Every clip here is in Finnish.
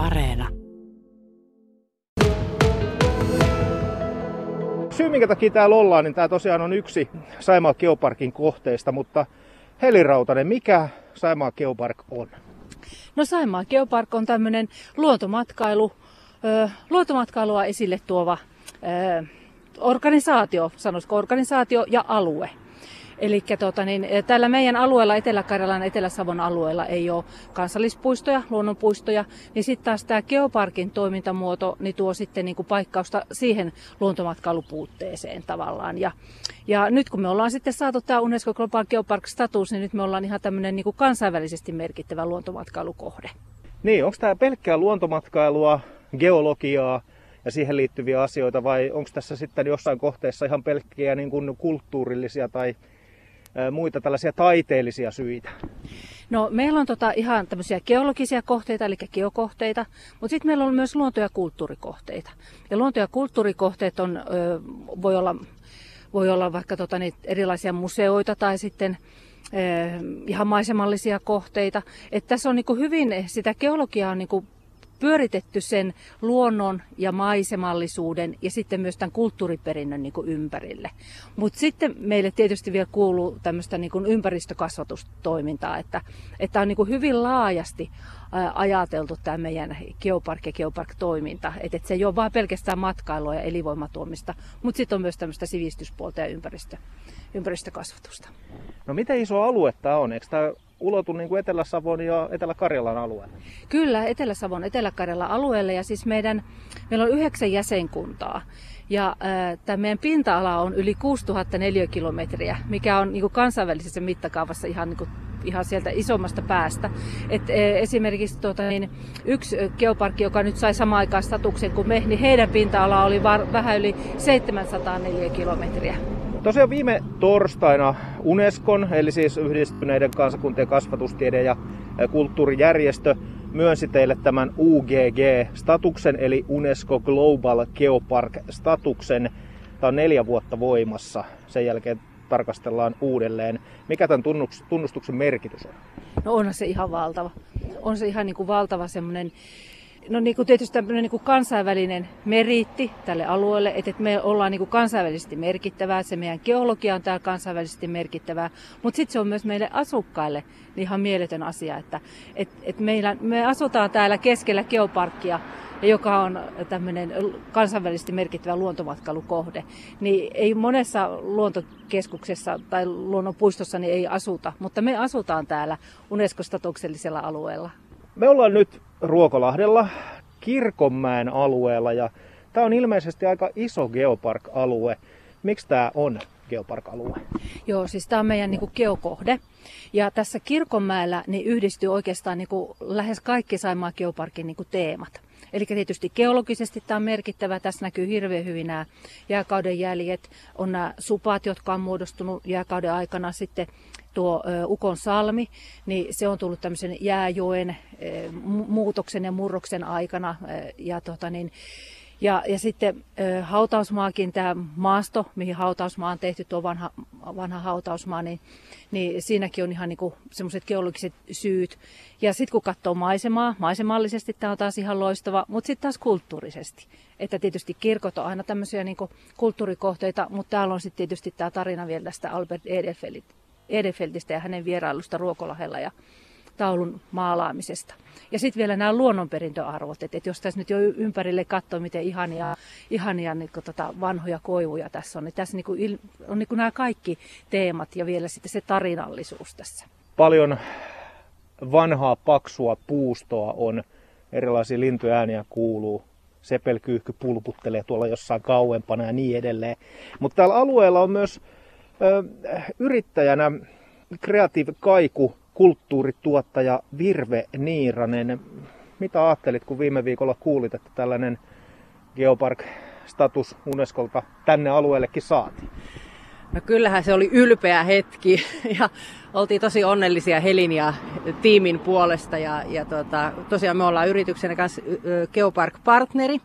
Areena. Syy, minkä takia täällä ollaan, niin tämä tosiaan on yksi Saimaa Geoparkin kohteista, mutta Heli Rautanen, mikä Saimaa Geopark on? No Saimaa Geopark on tämmöinen luontomatkailu, ö, luontomatkailua esille tuova ö, organisaatio, sanoisiko organisaatio ja alue. Eli tota, niin, tällä meidän alueella, Etelä-Karjalan Etelä-Savon alueella, ei ole kansallispuistoja, luonnonpuistoja, niin sitten taas tämä geoparkin toimintamuoto niin tuo sitten niin kuin paikkausta siihen luontomatkailupuutteeseen tavallaan. Ja, ja nyt kun me ollaan sitten saatu tämä Unesco Global Geopark-status, niin nyt me ollaan ihan tämmöinen niin kansainvälisesti merkittävä luontomatkailukohde. Niin, onko tämä pelkkää luontomatkailua, geologiaa, ja siihen liittyviä asioita, vai onko tässä sitten jossain kohteessa ihan pelkkiä niin kuin kulttuurillisia tai muita tällaisia taiteellisia syitä? No meillä on tota ihan tämmöisiä geologisia kohteita, eli geokohteita, mutta sitten meillä on myös luonto- ja kulttuurikohteita. Ja luonto- ja kulttuurikohteet on, voi, olla, voi olla vaikka tota, niitä erilaisia museoita tai sitten ihan maisemallisia kohteita. Et tässä on niin hyvin, sitä geologiaa on niin pyöritetty sen luonnon ja maisemallisuuden ja sitten myös tämän kulttuuriperinnön niin kuin ympärille. Mutta sitten meille tietysti vielä kuuluu tämmöistä niin kuin ympäristökasvatustoimintaa, että, että on niin kuin hyvin laajasti ajateltu tämä meidän geopark ja geopark-toiminta. Että et se ei ole vain pelkästään matkailua ja elinvoimatuomista, mutta sitten on myös tämmöistä sivistyspuolta ja ympäristö, ympäristökasvatusta. No miten iso alue tämä on? Eikö tämä ulotu niin Etelä-Savon ja Etelä-Karjalan alueelle? Kyllä, Etelä-Savon, Etelä-Karjalan alueelle ja siis meidän, meillä on yhdeksän jäsenkuntaa. Ja äh, tämä meidän pinta-ala on yli 6000 neliökilometriä, mikä on niin kuin kansainvälisessä mittakaavassa ihan, niin kuin, ihan sieltä isommasta päästä. Et, äh, esimerkiksi tuota, niin, yksi geoparkki, joka nyt sai samaan aikaan statuksen kuin me, niin heidän pinta-ala oli var, vähän yli 700 neliökilometriä. Tosiaan viime torstaina Unescon, eli siis yhdistyneiden kansakuntien kasvatustiede- ja kulttuurijärjestö, myönsi teille tämän UGG-statuksen, eli Unesco Global Geopark-statuksen. Tämä on neljä vuotta voimassa. Sen jälkeen tarkastellaan uudelleen. Mikä tämän tunnustuksen merkitys on? No onhan se ihan valtava. On se ihan niin kuin valtava semmoinen No niin kuin tietysti tämmöinen niin kuin kansainvälinen meriitti tälle alueelle, että me ollaan niin kuin kansainvälisesti merkittävää, se meidän geologia on täällä kansainvälisesti merkittävää, mutta sitten se on myös meille asukkaille niin ihan mieletön asia, että et, et meillä, me asutaan täällä keskellä geoparkkia, joka on tämmöinen kansainvälisesti merkittävä luontomatkailukohde, niin ei monessa luontokeskuksessa tai luonnonpuistossa niin ei asuta, mutta me asutaan täällä Unesco-statuksellisella alueella. Me ollaan nyt Ruokolahdella Kirkonmäen alueella ja tämä on ilmeisesti aika iso geopark-alue. Miksi tämä on geopark-alue? Joo, siis tämä on meidän niin kuin, geokohde. Ja tässä Kirkonmäellä niin yhdistyy oikeastaan niin kuin, lähes kaikki Saimaa geoparkin niin kuin, teemat. Eli tietysti geologisesti tämä on merkittävä. Tässä näkyy hirveän hyvin nämä jääkauden jäljet. On nämä supat, jotka on muodostunut jääkauden aikana sitten tuo Ukon salmi, niin se on tullut tämmöisen jääjoen muutoksen ja murroksen aikana. Ja, tota niin, ja, ja sitten hautausmaakin, tämä maasto, mihin hautausmaa on tehty, tuo vanha, vanha hautausmaa, niin, niin siinäkin on ihan niinku semmoiset geologiset syyt. Ja sitten kun katsoo maisemaa, maisemallisesti tämä on taas ihan loistava, mutta sitten taas kulttuurisesti. Että tietysti kirkot on aina tämmöisiä niinku kulttuurikohteita, mutta täällä on sitten tietysti tämä tarina vielä tästä Albert Edelfeltistä ja hänen vierailusta Ruokolahella ja taulun maalaamisesta. Ja sitten vielä nämä luonnonperintöarvot, että, että jos tässä nyt jo ympärille katsoo, miten ihania, ihania niin kuin, tota, vanhoja koivuja tässä on, niin tässä niin kuin, on niin kuin nämä kaikki teemat ja vielä sitten se tarinallisuus tässä. Paljon vanhaa paksua puustoa on, erilaisia lintuääniä kuuluu, sepelkyyhky pulputtelee tuolla jossain kauempana ja niin edelleen. Mutta täällä alueella on myös yrittäjänä Creative Kaiku kulttuurituottaja Virve Niiranen. Mitä ajattelit, kun viime viikolla kuulit, että tällainen Geopark-status Unescolta tänne alueellekin saatiin? No kyllähän se oli ylpeä hetki ja oltiin tosi onnellisia Helin ja tiimin puolesta ja, ja tota, tosiaan me ollaan yrityksenä kanssa Geopark-partneri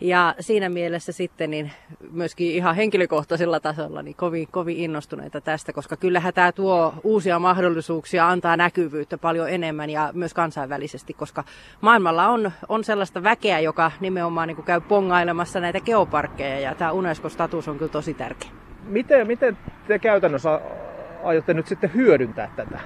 Ja siinä mielessä sitten niin myöskin ihan henkilökohtaisella tasolla niin kovin, kovin innostuneita tästä, koska kyllähän tämä tuo uusia mahdollisuuksia, antaa näkyvyyttä paljon enemmän ja myös kansainvälisesti, koska maailmalla on, on sellaista väkeä, joka nimenomaan niin kuin käy pongailemassa näitä geoparkkeja ja tämä UNESCO-status on kyllä tosi tärkeä. Miten, miten te käytännössä aiotte nyt sitten hyödyntää tätä?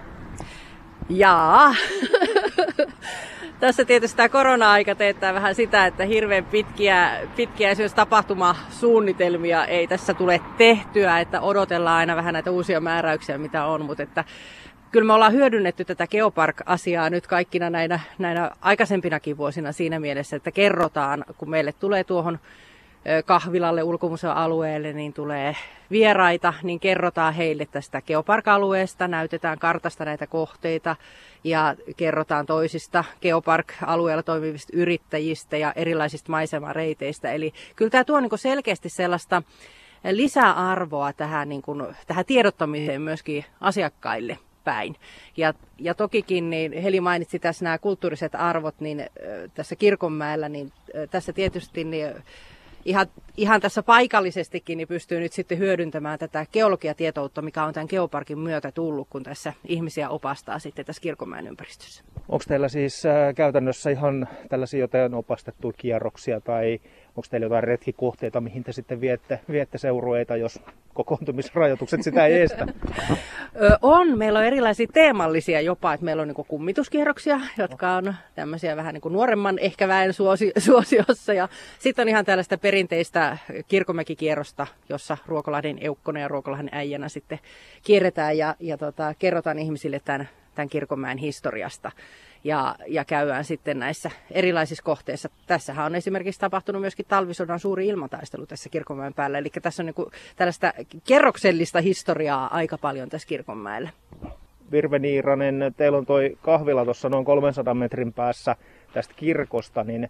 Jaa. Tässä tietysti tämä korona-aika teettää vähän sitä, että hirveän pitkiä, pitkiä esimerkiksi tapahtumasuunnitelmia ei tässä tule tehtyä, että odotellaan aina vähän näitä uusia määräyksiä, mitä on, mutta että kyllä me ollaan hyödynnetty tätä Geopark-asiaa nyt kaikkina näinä, näinä aikaisempinakin vuosina siinä mielessä, että kerrotaan, kun meille tulee tuohon kahvilalle ulkomuseoalueelle, niin tulee vieraita, niin kerrotaan heille tästä Geopark-alueesta, näytetään kartasta näitä kohteita ja kerrotaan toisista Geopark-alueella toimivista yrittäjistä ja erilaisista maisemareiteistä. Eli kyllä tämä tuo niin selkeästi sellaista lisäarvoa tähän, niin kuin, tähän tiedottamiseen myöskin asiakkaille päin. Ja, ja tokikin, niin Heli mainitsi tässä nämä kulttuuriset arvot, niin tässä Kirkonmäellä, niin tässä tietysti niin ihan, ihan tässä paikallisestikin niin pystyy nyt sitten hyödyntämään tätä geologiatietoutta, mikä on tämän geoparkin myötä tullut, kun tässä ihmisiä opastaa sitten tässä Kirkonmäen ympäristössä. Onko teillä siis äh, käytännössä ihan tällaisia jotain opastettuja kierroksia tai onko teillä jotain retkikohteita, mihin te sitten viette, viette seurueita, jos kokoontumisrajoitukset sitä ei estä? on. Meillä on erilaisia teemallisia jopa, että meillä on niin kummituskierroksia, jotka on tämmöisiä vähän niin nuoremman ehkä väen suosi, suosiossa. Ja sitten on ihan tällaista perinteistä kirkomäkikierrosta, jossa Ruokolahden eukkona ja Ruokolahden äijänä sitten kierretään ja, ja tota, kerrotaan ihmisille tämän, tämän kirkonmäen historiasta ja, ja käydään sitten näissä erilaisissa kohteissa. Tässähän on esimerkiksi tapahtunut myöskin talvisodan suuri ilmataistelu tässä Kirkonmäen päällä, eli tässä on niin tällaista kerroksellista historiaa aika paljon tässä Kirkonmäellä. Virve Niiranen, teillä on toi kahvila tuossa noin 300 metrin päässä tästä kirkosta, niin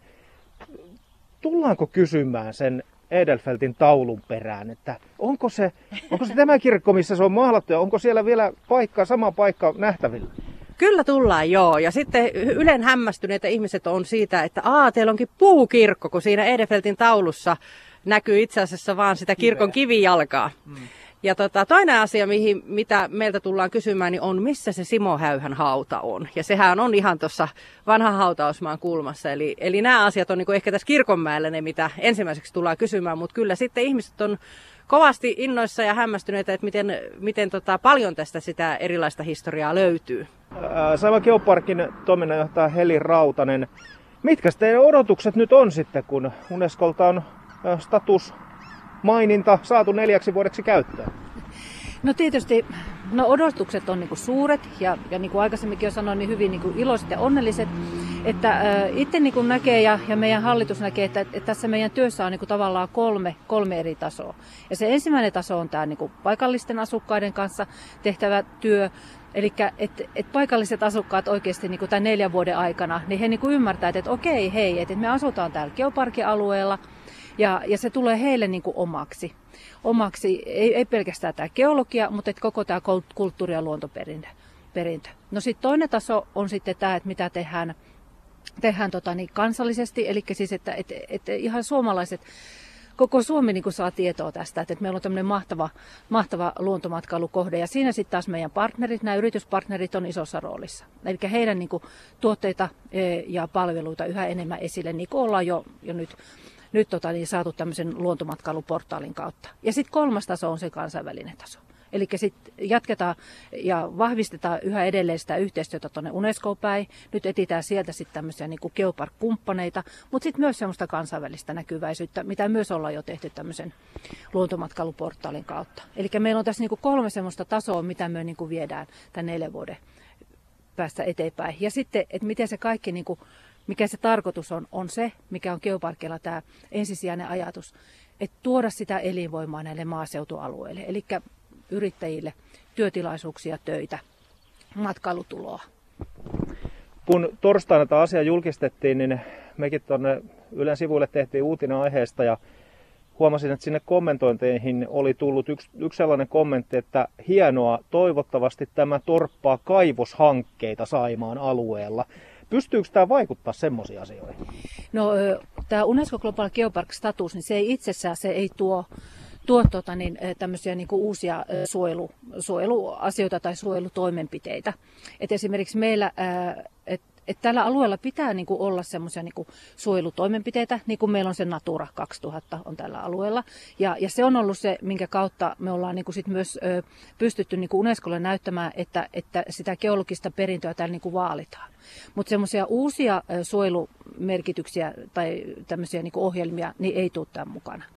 tullaanko kysymään sen Edelfeltin taulun perään, että onko se, onko se tämä kirkko, missä se on maalattu ja onko siellä vielä paikka, sama paikka nähtävillä? Kyllä tullaan, joo. Ja sitten ylen hämmästyneitä ihmiset on siitä, että aa, teillä onkin puukirkko, kun siinä Edefeltin taulussa näkyy itse asiassa vaan sitä kirkon kivijalkaa. Mm. Ja tota, toinen asia, mihin, mitä meiltä tullaan kysymään, niin on, missä se Simo Häyhän hauta on. Ja sehän on ihan tuossa vanhan hautausmaan kulmassa. Eli, eli nämä asiat on niin ehkä tässä kirkonmäellä ne, mitä ensimmäiseksi tullaan kysymään. Mutta kyllä sitten ihmiset on kovasti innoissa ja hämmästyneitä, että miten, miten tota, paljon tästä sitä erilaista historiaa löytyy. Saiva Geoparkin toiminnanjohtaja Heli Rautanen. Mitkä teidän odotukset nyt on sitten, kun Unescolta on status maininta saatu neljäksi vuodeksi käyttöön? No tietysti no odotukset on niinku suuret ja, ja niin kuin aikaisemminkin jo sanoin, niin hyvin niinku iloiset ja onnelliset. Että äh, itse niinku näkee ja, ja meidän hallitus näkee, että, että tässä meidän työssä on niinku tavallaan kolme, kolme eri tasoa. Ja se ensimmäinen taso on tämä niinku paikallisten asukkaiden kanssa tehtävä työ. Eli että et paikalliset asukkaat oikeasti niin tämän neljän vuoden aikana, niin he niin ymmärtävät, että okei, hei, että me asutaan täällä geoparkin alueella ja, ja se tulee heille niin omaksi omaksi, ei, ei pelkästään tämä geologia, mutta että koko tämä kulttuuri- ja luontoperintö. Perintö. No sitten toinen taso on sitten tämä, että mitä tehdään, tehdään tota, niin kansallisesti, eli siis, että, että, että ihan suomalaiset koko Suomi niin saa tietoa tästä, että meillä on tämmöinen mahtava, mahtava luontomatkailukohde. Ja siinä sitten taas meidän partnerit, nämä yrityspartnerit on isossa roolissa. Eli heidän niin kuin, tuotteita e, ja palveluita yhä enemmän esille, niin kuin ollaan jo, jo nyt nyt tota, niin saatu tämmöisen luontomatkailuportaalin kautta. Ja sitten kolmas taso on se kansainvälinen taso. Eli sitten jatketaan ja vahvistetaan yhä edelleen sitä yhteistyötä tuonne Unesco päin. Nyt etitään sieltä sitten tämmöisiä niin kuin Geopark-kumppaneita, mutta sitten myös semmoista kansainvälistä näkyväisyyttä, mitä myös ollaan jo tehty tämmöisen luontomatkailuportaalin kautta. Eli meillä on tässä niin kuin kolme semmoista tasoa, mitä me niin kuin viedään tämän neljän vuoden päästä eteenpäin. Ja sitten, että miten se kaikki niin kuin mikä se tarkoitus on, on se, mikä on geoparkilla tämä ensisijainen ajatus, että tuoda sitä elinvoimaa näille maaseutualueille, eli yrittäjille työtilaisuuksia, töitä, matkailutuloa. Kun torstaina tämä asia julkistettiin, niin mekin tuonne Ylen sivuille tehtiin uutinen aiheesta ja huomasin, että sinne kommentointeihin oli tullut yksi, yksi sellainen kommentti, että hienoa, toivottavasti tämä torppaa kaivoshankkeita Saimaan alueella. Pystyykö tämä vaikuttaa semmoisiin asioihin? No tämä Unesco Global Geopark-status, niin se ei itsessään se ei tuo tuo tuota, niin, tämmöisiä niin uusia suojelu, suojeluasioita tai suojelutoimenpiteitä. Et esimerkiksi meillä, et et tällä alueella pitää niin kuin olla semmoisia niin suojelutoimenpiteitä, niin kuin meillä on se Natura 2000 on tällä alueella. Ja, ja se on ollut se, minkä kautta me ollaan niin kuin sit myös ö, pystytty niin kuin Unescolle näyttämään, että, että sitä geologista perintöä täällä niin kuin vaalitaan. Mutta semmoisia uusia ö, suojelumerkityksiä tai tämmöisiä niin ohjelmia niin ei tule tämän mukana.